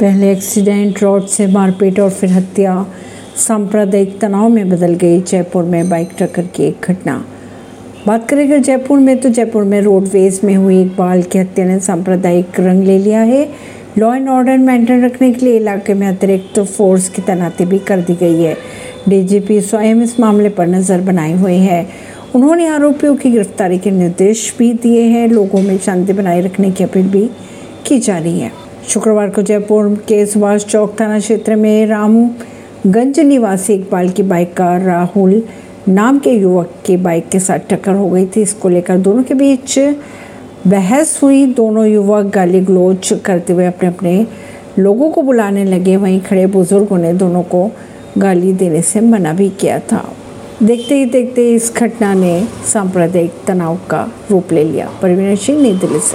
पहले accident, road से मारपीट और फिर हत्या। सांप्रदायिक तनाव में बदल गई जयपुर में बाइक टक्कर की एक घटना। बात करें अगर जयपुर में तो जयपुर में रोडवेज़ में हुई एक बाल की हत्या ने सांप्रदायिक रंग ले लिया है। लॉ एंड ऑर्डर मेंटेन रखने के लिए इलाके में अतिरिक्त तो फोर्स की तैनाती भी कर दी गई है। डीजीपी स्वयं इस मामले पर नज़र बनाए हुए हैं। उन्होंने आरोपियों की गिरफ्तारी के निर्देश भी दिए हैं। लोगों में शांति बनाए रखने की अपील भी की जा रही है। शुक्रवार को जयपुर के सुभाष चौक थाना क्षेत्र में रामगंज निवासी इकबाल की बाइक का राहुल नाम के युवक की बाइक के साथ टक्कर हो गई थी। इसको लेकर दोनों के बीच बहस हुई। दोनों युवक गाली गलोच करते हुए अपने अपने लोगों को बुलाने लगे। वहीं खड़े बुज़ुर्गों ने दोनों को गाली देने से मना भी किया था। देखते ही, देखते इस घटना ने सांप्रदायिक तनाव का रूप ले लिया। परवीन सिंह, नई दिल्ली से।